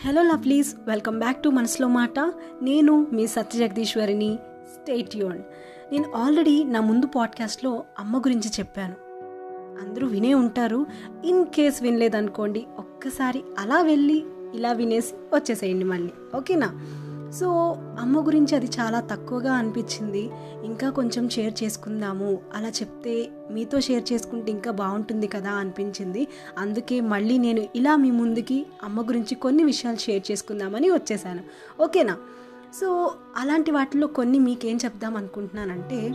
Hello lovelies welcome back to మనసులో మాట నేను మీ సత్య జగదీశ్వరిని స్టేట్ యూన్ నేను ఆల్రెడీ నా ముందు పాడ్కాస్ట్లో అమ్మ గురించి చెప్పాను అందరూ వినే ఉంటారు ఇన్ కేస్ వినలేదనుకోండి ఒక్కసారి అలా వెళ్ళి ఇలా వినేసి వచ్చేసేయండి మళ్ళీ ఓకేనా సో అమ్మ గురించి అది చాలా తక్కువగా అనిపించింది. ఇంకా కొంచెం షేర్ చేసుకుందాము. అలా చెప్తే మీతో షేర్ చేసుకుంటే ఇంకా బాగుంటుంది కదా అనిపించింది. అందుకే మళ్ళీ నేను ఇలా మీ ముందుకి అమ్మ గురించి కొన్ని విషయాలు షేర్ చేసుకుందామని వచ్చేసాను. ఓకేనా? సో అలాంటి వాటిలో కొన్ని మీకేం చెప్దాం అనుకుంటున్నానంటే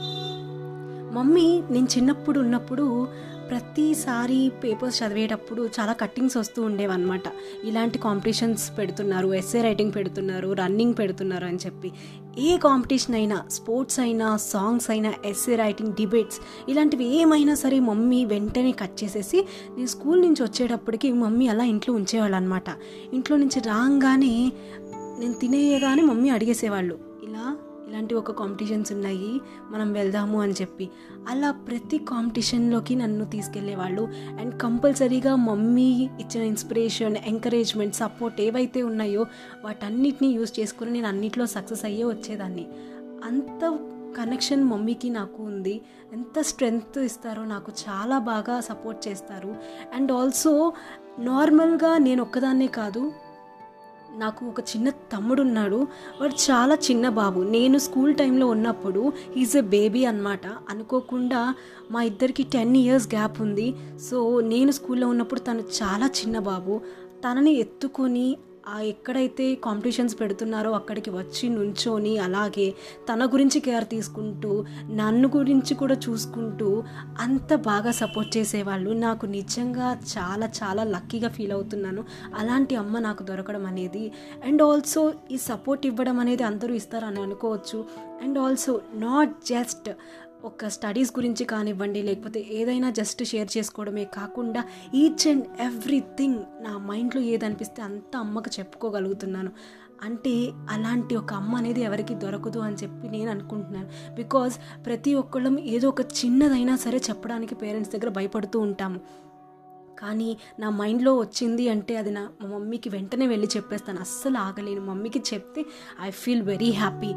మమ్మీ నేను చిన్నప్పుడు ఉన్నప్పుడు ప్రతిసారి పేపర్స్ చదివేటప్పుడు చాలా కట్టింగ్స్ వస్తూ ఉండేవన్నమాట. ఇలాంటి కాంపిటీషన్స్ పెడుతున్నారు ఎస్ఏ రైటింగ్ పెడుతున్నారు రన్నింగ్ పెడుతున్నారు అని చెప్పి. ఏ కాంపిటీషన్ అయినా స్పోర్ట్స్ అయినా సాంగ్స్ అయినా ఎస్ఏ రైటింగ్ డిబేట్స్ ఇలాంటివి ఏమైనా సరే మమ్మీ వెంటనే కట్ చేసేసి నేను స్కూల్ నుంచి వచ్చేటప్పటికి మమ్మీ అలా ఇంట్లో ఉంచేవాళ్ళు అనమాట ఇంట్లో నుంచి రాగానే నేను తినేయగానే మమ్మీ అడిగేసేవాళ్ళు ఇలా ఇలాంటి ఒక కాంపిటీషన్స్ ఉన్నాయి మనం వెళ్దాము అని చెప్పి. అలా ప్రతి కాంపిటీషన్లోకి నన్ను తీసుకెళ్ళేవాళ్ళు. అండ్ కంపల్సరీగా మమ్మీ ఇచ్చిన ఇన్స్పిరేషన్ ఎంకరేజ్మెంట్ సపోర్ట్ ఏవైతే ఉన్నాయో వాటన్నిటిని యూజ్ చేసుకుని నేను అన్నిట్లో సక్సెస్ అయ్యే వచ్చేదాన్ని. అంత కనెక్షన్ మమ్మీకి నాకు ఉంది. ఎంత స్ట్రెంగ్త్ ఇస్తారో నాకు చాలా బాగా సపోర్ట్ చేస్తారు. అండ్ ఆల్సో నార్మల్గా నేను ఒక్కదాన్నే కాదు నాకు ఒక చిన్న తమ్ముడు ఉన్నాడు వాడు చాలా చిన్న బాబు. నేను స్కూల్ టైంలో ఉన్నప్పుడు ఈజ్ ఎ బేబీ అనమాట అనుకోకుండా మా ఇద్దరికి టెన్ ఇయర్స్ గ్యాప్ ఉంది. సో నేను స్కూల్లో ఉన్నప్పుడు తను చాలా చిన్న బాబు. తనని ఎత్తుకొని ఎక్కడైతే కాంపిటీషన్స్ పెడుతున్నారో అక్కడికి వచ్చి నుంచొని అలాగే తన గురించి కేర్ తీసుకుంటూ నన్ను గురించి కూడా చూసుకుంటూ అంత బాగా సపోర్ట్ చేసేవాళ్ళు. నాకు నిజంగా చాలా చాలా లక్కీగా ఫీల్ అవుతున్నాను. అలాంటి అమ్మ నాకు దొరకడం అనేది అండ్ ఆల్సో ఈ సపోర్ట్ ఇవ్వడం అనేది అందరూ ఇస్తారని అనుకోవచ్చు. అండ్ ఆల్సో నాట్ జస్ట్ ఒక స్టడీస్ గురించి కానివ్వండి లేకపోతే ఏదైనా జస్ట్ షేర్ చేసుకోవడమే కాకుండా ఈచ్ అండ్ ఎవ్రీథింగ్ నా మైండ్లో ఏదనిపిస్తే అంత అమ్మకు చెప్పుకోగలుగుతున్నాను. అంటే అలాంటి ఒక అమ్మ అనేది ఎవరికి దొరకదు అని చెప్పి నేను అనుకుంటున్నాను. బికాజ్ ప్రతి ఒక్కళ్ళం ఏదో ఒక చిన్నదైనా సరే చెప్పడానికి పేరెంట్స్ దగ్గర భయపడుతూ ఉంటాము. కానీ నా మైండ్లో వచ్చింది అంటే అది నా మా మమ్మీకి వెంటనే వెళ్ళి చెప్పేస్తాను. అస్సలు ఆగలేను. మమ్మీకి చెప్తే I feel very happy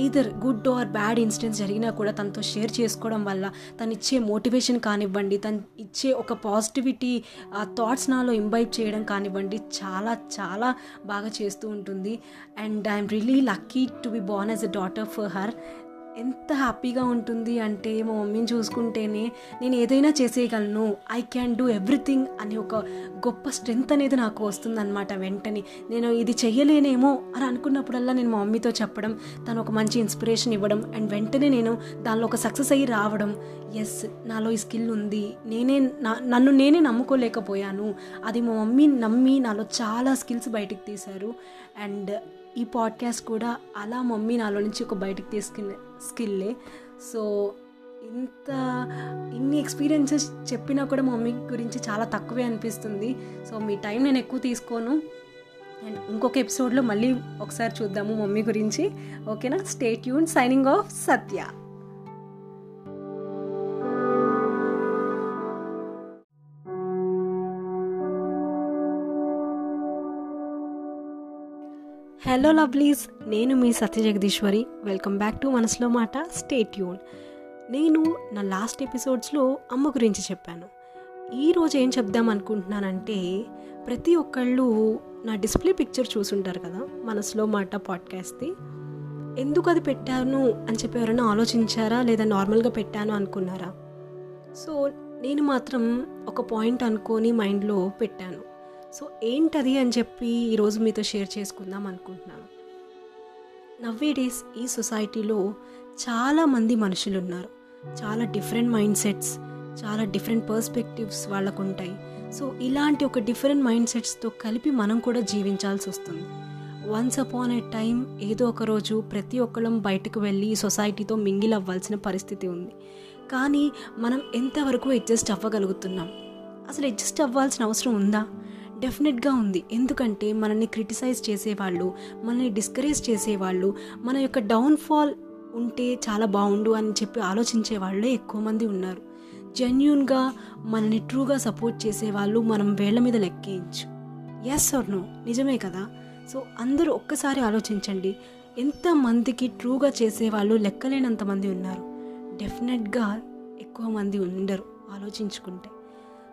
either good or bad incidents జరిగినా కూడా తనతో షేర్ చేసుకోవడం వల్ల తను ఇచ్చే మోటివేషన్ కానివ్వండి తను ఇచ్చే ఒక పాజిటివిటీ ఆ థాట్స్ నాలో ఇంబైబ్ చేయడం కానివ్వండి చాలా చాలా బాగా చేస్తూ ఉంటుంది. And I'm really lucky to be born as a daughter for her ఎంత హ్యాపీగా ఉంటుంది అంటే మా మమ్మీని చూసుకుంటేనే నేను ఏదైనా చేసేయగలను. ఐ క్యాన్ డూ ఎవ్రీథింగ్ అనే ఒక గొప్ప స్ట్రెంగ్త్ అనేది నాకు వస్తుందన్నమాట వెంటనే. నేను ఇది చేయలేనేమో అని అనుకున్నప్పుడల్లా నేను మా మమ్మీతో చెప్పడం తను ఒక మంచి ఇన్స్పిరేషన్ ఇవ్వడం అండ్ వెంటనే నేను దానిలో ఒక సక్సెస్ అయ్యి రావడం. ఎస్ నాలో ఈ స్కిల్ ఉంది. నేనే నా నన్ను నేనే నమ్ముకోలేకపోయాను. అది మా మమ్మీ నమ్మి నాలో చాలా స్కిల్స్ బయటికి తీశారు. అండ్ ఈ పాడ్కాస్ట్ కూడా అలా మమ్మీ నాలో నుంచి ఒక బయటకు తీసుకునే స్కిల్లే. సో ఇంత ఇన్ని ఎక్స్పీరియన్సెస్ చెప్పినా కూడా మమ్మీ గురించి చాలా తక్కువే అనిపిస్తుంది. సో మీ టైం నేను ఎక్కువ తీసుకోను. అండ్ ఇంకొక ఎపిసోడ్లో మళ్ళీ ఒకసారి చూద్దాము మమ్మీ గురించి. ఓకేనా? Stay tune signing off Satya. Hello lovelies నేను మీ Satya Jagadeeswari. Welcome back to మనసులో మాట. స్టేట్ యూన్ నేను నా లాస్ట్ ఎపిసోడ్స్లో అమ్మ గురించి చెప్పాను. ఈరోజు ఏం చెప్దాం అనుకుంటున్నానంటే ప్రతి ఒక్కళ్ళు నా డిస్ప్లే పిక్చర్ చూసుంటారు కదా మనసులో మాట పాడ్కాస్ట్ది ఎందుకు అది పెట్టాను అని చెప్పి ఎవరైనా ఆలోచించారా? లేదా నార్మల్గా పెట్టాను అనుకున్నారా? సో నేను మాత్రం ఒక పాయింట్ అనుకొని మైండ్లో పెట్టాను. సో ఏంటది అని చెప్పి ఈరోజు మీతో షేర్ చేసుకుందాం అనుకుంటున్నాను. నవ్వే డేస్ ఈ సొసైటీలో చాలామంది మనుషులు ఉన్నారు. చాలా డిఫరెంట్ మైండ్ సెట్స్ చాలా డిఫరెంట్ పర్స్పెక్టివ్స్ వాళ్ళకు ఉంటాయి సో ఇలాంటి ఒక డిఫరెంట్ మైండ్ సెట్స్తో కలిపి మనం కూడా జీవించాల్సి వస్తుంది. వన్స్ అపాన్ ఏ టైం ఏదో ఒక రోజు ప్రతి ఒక్కళ్ళం బయటకు వెళ్ళి సొసైటీతో మింగిల్ అవ్వాల్సిన పరిస్థితి ఉంది. కానీ మనం ఎంతవరకు అడ్జస్ట్ అవ్వగలుగుతున్నాం? అసలు అడ్జస్ట్ అవ్వాల్సిన అవసరం ఉందా? డెఫినెట్గా ఉంది. ఎందుకంటే మనల్ని క్రిటిసైజ్ చేసేవాళ్ళు మనల్ని డిస్కరేజ్ చేసేవాళ్ళు మన యొక్క డౌన్ఫాల్ ఉంటే చాలా బాగుండు అని చెప్పి ఆలోచించే వాళ్ళే ఎక్కువ మంది ఉన్నారు. జెన్యున్గా మనని ట్రూగా సపోర్ట్ చేసేవాళ్ళు మనం వేళ్ళ మీద లెక్కేయచ్చు ఎస్ ఆర్ నో నిజమే కదా? సో అందరూ ఒక్కసారి ఆలోచించండి. ఎంతమందికి ట్రూగా చేసేవాళ్ళు లెక్కలేనంతమంది ఉన్నారు. డెఫినెట్గా ఎక్కువ మంది ఉండరు ఆలోచించుకుంటే.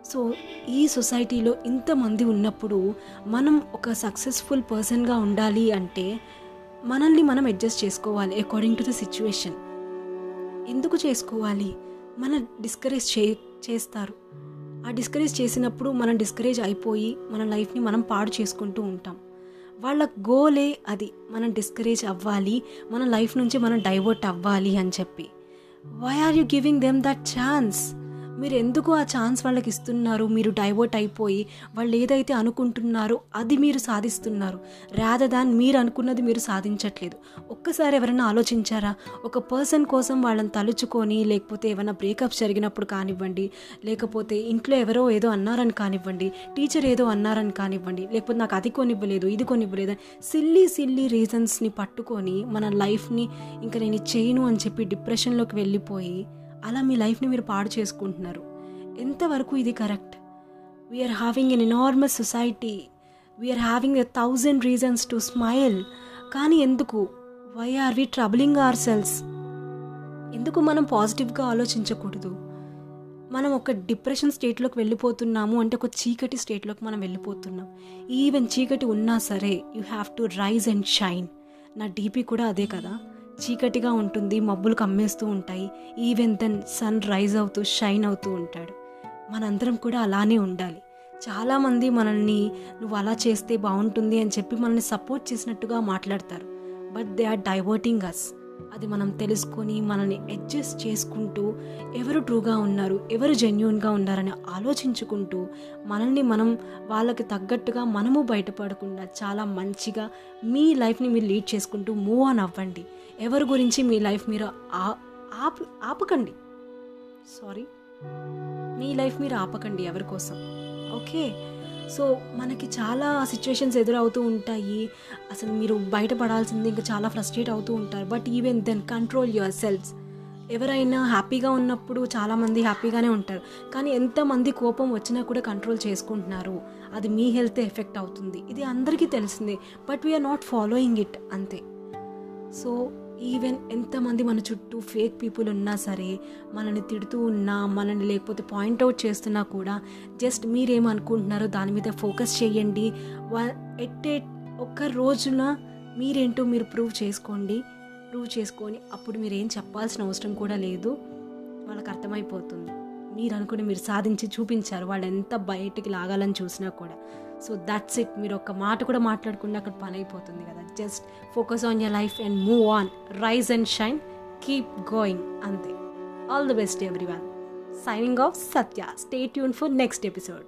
సో ఈ సొసైటీలో ఇంతమంది ఉన్నప్పుడు మనం ఒక సక్సెస్ఫుల్ పర్సన్గా ఉండాలి అంటే మనల్ని మనం అడ్జస్ట్ చేసుకోవాలి అకార్డింగ్ టు ద సిచ్యువేషన్ ఎందుకు చేసుకోవాలి? మన డిస్కరేజ్ చే చేస్తారు. ఆ డిస్కరేజ్ చేసినప్పుడు మనం డిస్కరేజ్ అయిపోయి మన లైఫ్ని మనం పాడు చేసుకుంటూ ఉంటాం. వాళ్ళ గోలే అది. మనం డిస్కరేజ్ అవ్వాలి. మన లైఫ్ నుంచి మనం డైవర్ట్ అవ్వాలి అని చెప్పి. Why are you giving them that chance మీరు ఎందుకు ఆ ఛాన్స్ వాళ్ళకి ఇస్తున్నారు మీరు డైవర్ట్ అయిపోయి వాళ్ళు ఏదైతే అనుకుంటున్నారో అది మీరు సాధిస్తున్నారు. రాద దాన్ మీరు అనుకున్నది మీరు సాధించట్లేదు. ఒక్కసారి ఎవరైనా ఆలోచించారా? ఒక పర్సన్ కోసం వాళ్ళని తలుచుకొని లేకపోతే ఏమైనా బ్రేకప్ జరిగినప్పుడు కానివ్వండి లేకపోతే ఇంట్లో ఎవరో ఏదో అన్నారని కానివ్వండి టీచర్ ఏదో అన్నారని కానివ్వండి లేకపోతే నాకు అది కొనివ్వలేదు ఇది కొనివ్వలేదు సిల్లీ సిల్లీ రీజన్స్ని పట్టుకొని మన లైఫ్ని ఇంకా నేను చేయను అని చెప్పి డిప్రెషన్లోకి వెళ్ళిపోయి అలా మీ లైఫ్ని మీరు పాడు చేసుకుంటున్నారు. ఎంతవరకు ఇది correct? We are having an enormous society we are having a thousand reasons to smile కానీ ఎందుకు? Why are we troubling ourselves ఎందుకు మనం పాజిటివ్గా ఆలోచించకూడదు? మనం ఒక డిప్రెషన్ స్టేట్లోకి వెళ్ళిపోతున్నాము అంటే ఒక చీకటి స్టేట్లోకి మనం వెళ్ళిపోతున్నాం. ఈవెన్ చీకటి ఉన్నా సరే you have to rise and shine నా డీపీ కూడా అదే కదా. చీకటిగా ఉంటుంది మబ్బులు కమ్మేస్తూ ఉంటాయి. ఈవెన్ దెన్ సన్ రైజ్ అవుతూ షైన్ అవుతూ ఉంటాడు. మనందరం కూడా అలానే ఉండాలి. చాలామంది మనల్ని నువ్వు అలా చేస్తే బాగుంటుంది అని చెప్పి మనల్ని సపోర్ట్ చేసినట్టుగా మాట్లాడతారు. But they are diverting us అది మనం తెలుసుకొని మనల్ని అడ్జస్ట్ చేసుకుంటూ ఎవరు ట్రూగా ఉన్నారు ఎవరు జెన్యున్గా ఉన్నారని ఆలోచించుకుంటూ మనల్ని మనం వాళ్ళకి తగ్గట్టుగా మనము బయటపడకుండా చాలా మంచిగా మీ లైఫ్ని మీరు లీడ్ చేసుకుంటూ మూవ్ ఆన్ అవ్వండి. ఎవరి గురించి మీ లైఫ్ మీరు ఆపు ఆపకండి. సారీ మీ లైఫ్ మీరు ఆపకండి ఎవరి కోసం. ఓకే సో మనకి చాలా సిచ్యువేషన్స్ ఎదురవుతూ ఉంటాయి. అసలు మీరు బయటపడాల్సింది ఇంకా చాలా ఫ్రస్ట్రేట్ అవుతూ ఉంటారు. But even then control yourselves ఎవరైనా హ్యాపీగా ఉన్నప్పుడు చాలామంది హ్యాపీగానే ఉంటారు. కానీ ఎంతమంది కోపం వచ్చినా కూడా కంట్రోల్ చేసుకుంటున్నారు. అది మీ హెల్త్ ఎఫెక్ట్ అవుతుంది. ఇది అందరికీ తెలిసిందే. But we are not following it అంతే. సో ఈవెన్ ఎంతమంది మన చుట్టూ ఫేక్ పీపుల్ ఉన్నా సరే మనల్ని తిడుతూ ఉన్నా మనల్ని లేకపోతే పాయింట్అవుట్ చేస్తున్నా కూడా జస్ట్ మీరేమనుకుంటున్నారో దాని మీద ఫోకస్ చేయండి. ఎట్ ఒక్క రోజున మీరేంటో మీరు ప్రూవ్ చేసుకోండి. ప్రూవ్ చేసుకొని అప్పుడు మీరు ఏం చెప్పాల్సిన అవసరం కూడా లేదు. వాళ్ళకి అర్థమైపోతుంది. మీరు అనుకుని మీరు సాధించి చూపించారు. వాళ్ళు ఎంత బయటికి లాగాలని చూసినా కూడా. సో దట్స్ ఇట్ మీరు ఒక మాట కూడా మాట్లాడకుండా అక్కడ పని అయిపోతుంది కదా. Just focus on your life and move on rise and shine keep going అంతే all the best everyone signing off Satya stay tune for next episode